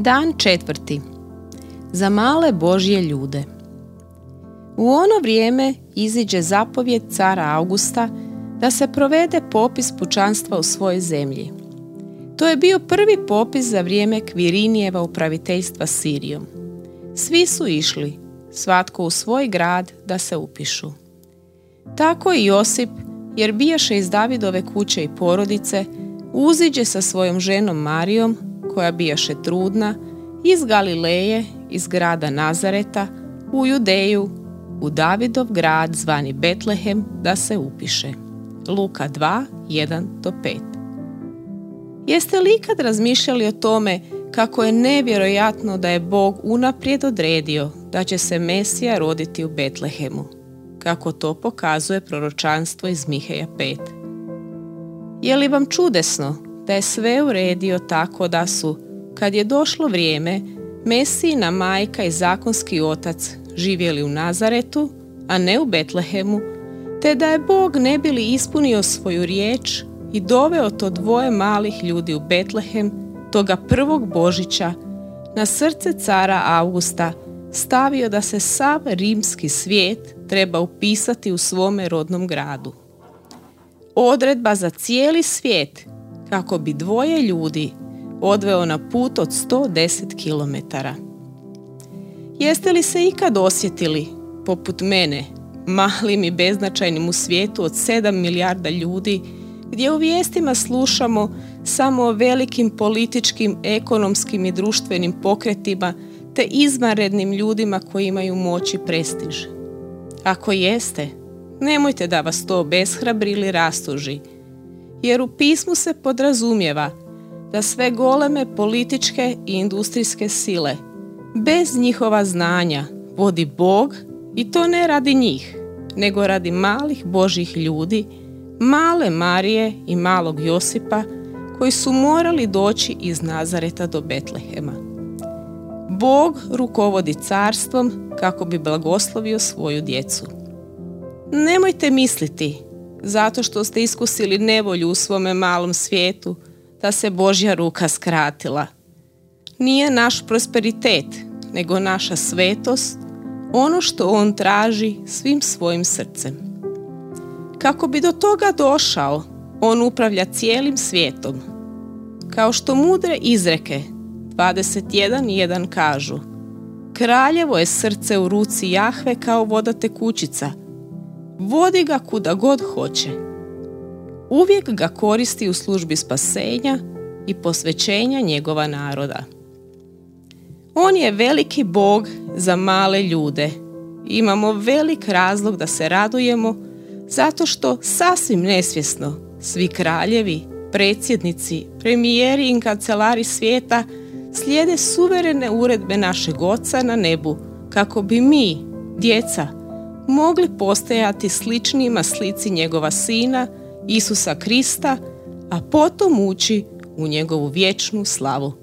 Dan četvrti. Za male Božje ljude. U ono vrijeme iziđe zapovjed cara Augusta da se provede popis pučanstva u svojoj zemlji. To je bio prvi popis za vrijeme Kvirinijeva upraviteljstva Sirijom. Svi su išli, svatko u svoj grad da se upišu. Tako i Josip, jer bijaše iz Davidove kuće i porodice, uziđe sa svojom ženom Marijom, koja bijaše trudna, iz Galileje, iz grada Nazareta, u Judeju, u Davidov grad zvani Betlehem da se upiše. Luka 2, 1 5 Jeste li ikad razmišljali o tome kako je nevjerojatno da je Bog unaprijed odredio da će se Mesija roditi u Betlehemu, kako to pokazuje proročanstvo iz Miheja 5. Je li vam čudesno da je sve uredio tako da su, kad je došlo vrijeme, Mesijina majka i zakonski otac živjeli u Nazaretu, a ne u Betlehemu, te da je Bog ne bili ispunio svoju riječ i doveo to dvoje malih ljudi u Betlehem, toga prvog Božića, na srce cara Augusta stavio da se sav rimski svijet treba upisati u svome rodnom gradu. Odredba za cijeli svijet kako bi dvoje ljudi odveo na put od 110 km. Jeste li se ikad osjetili, poput mene, malim i beznačajnim u svijetu od 7 milijarda ljudi, gdje u vijestima slušamo samo o velikim političkim, ekonomskim i društvenim pokretima te izvanrednim ljudima koji imaju moć i prestiž. Ako jeste, nemojte da vas to obeshrabri ili rastuži, jer u pismu se podrazumijeva da sve goleme političke i industrijske sile bez njihova znanja vodi Bog i to ne radi njih, nego radi malih Božih ljudi, male Marije i malog Josipa koji su morali doći iz Nazareta do Betlehema. Bog rukovodi carstvom kako bi blagoslovio svoju djecu. Nemojte misliti, zato što ste iskusili nevolju u svome malom svijetu, da se Božja ruka skratila. Nije naš prosperitet, nego naša svetost, ono što On traži svim svojim srcem. Kako bi do toga došao, On upravlja cijelim svijetom. Kao što mudre izreke 21.1 kažu Kraljevo je srce u ruci Jahve kao voda tekućica. Vodi ga kuda god hoće. Uvijek ga koristi u službi spasenja i posvećenja njegova naroda. On je veliki bog za male ljude. Imamo velik razlog da se radujemo zato što sasvim nesvjesno svi kraljevi, predsjednici, premijeri i kancelari svijeta slijede suverene uredbe našeg oca na nebu kako bi mi, djeca, mogli postajati sličnijima slici njegova sina, Isusa Krista, a potom ući u njegovu vječnu slavu.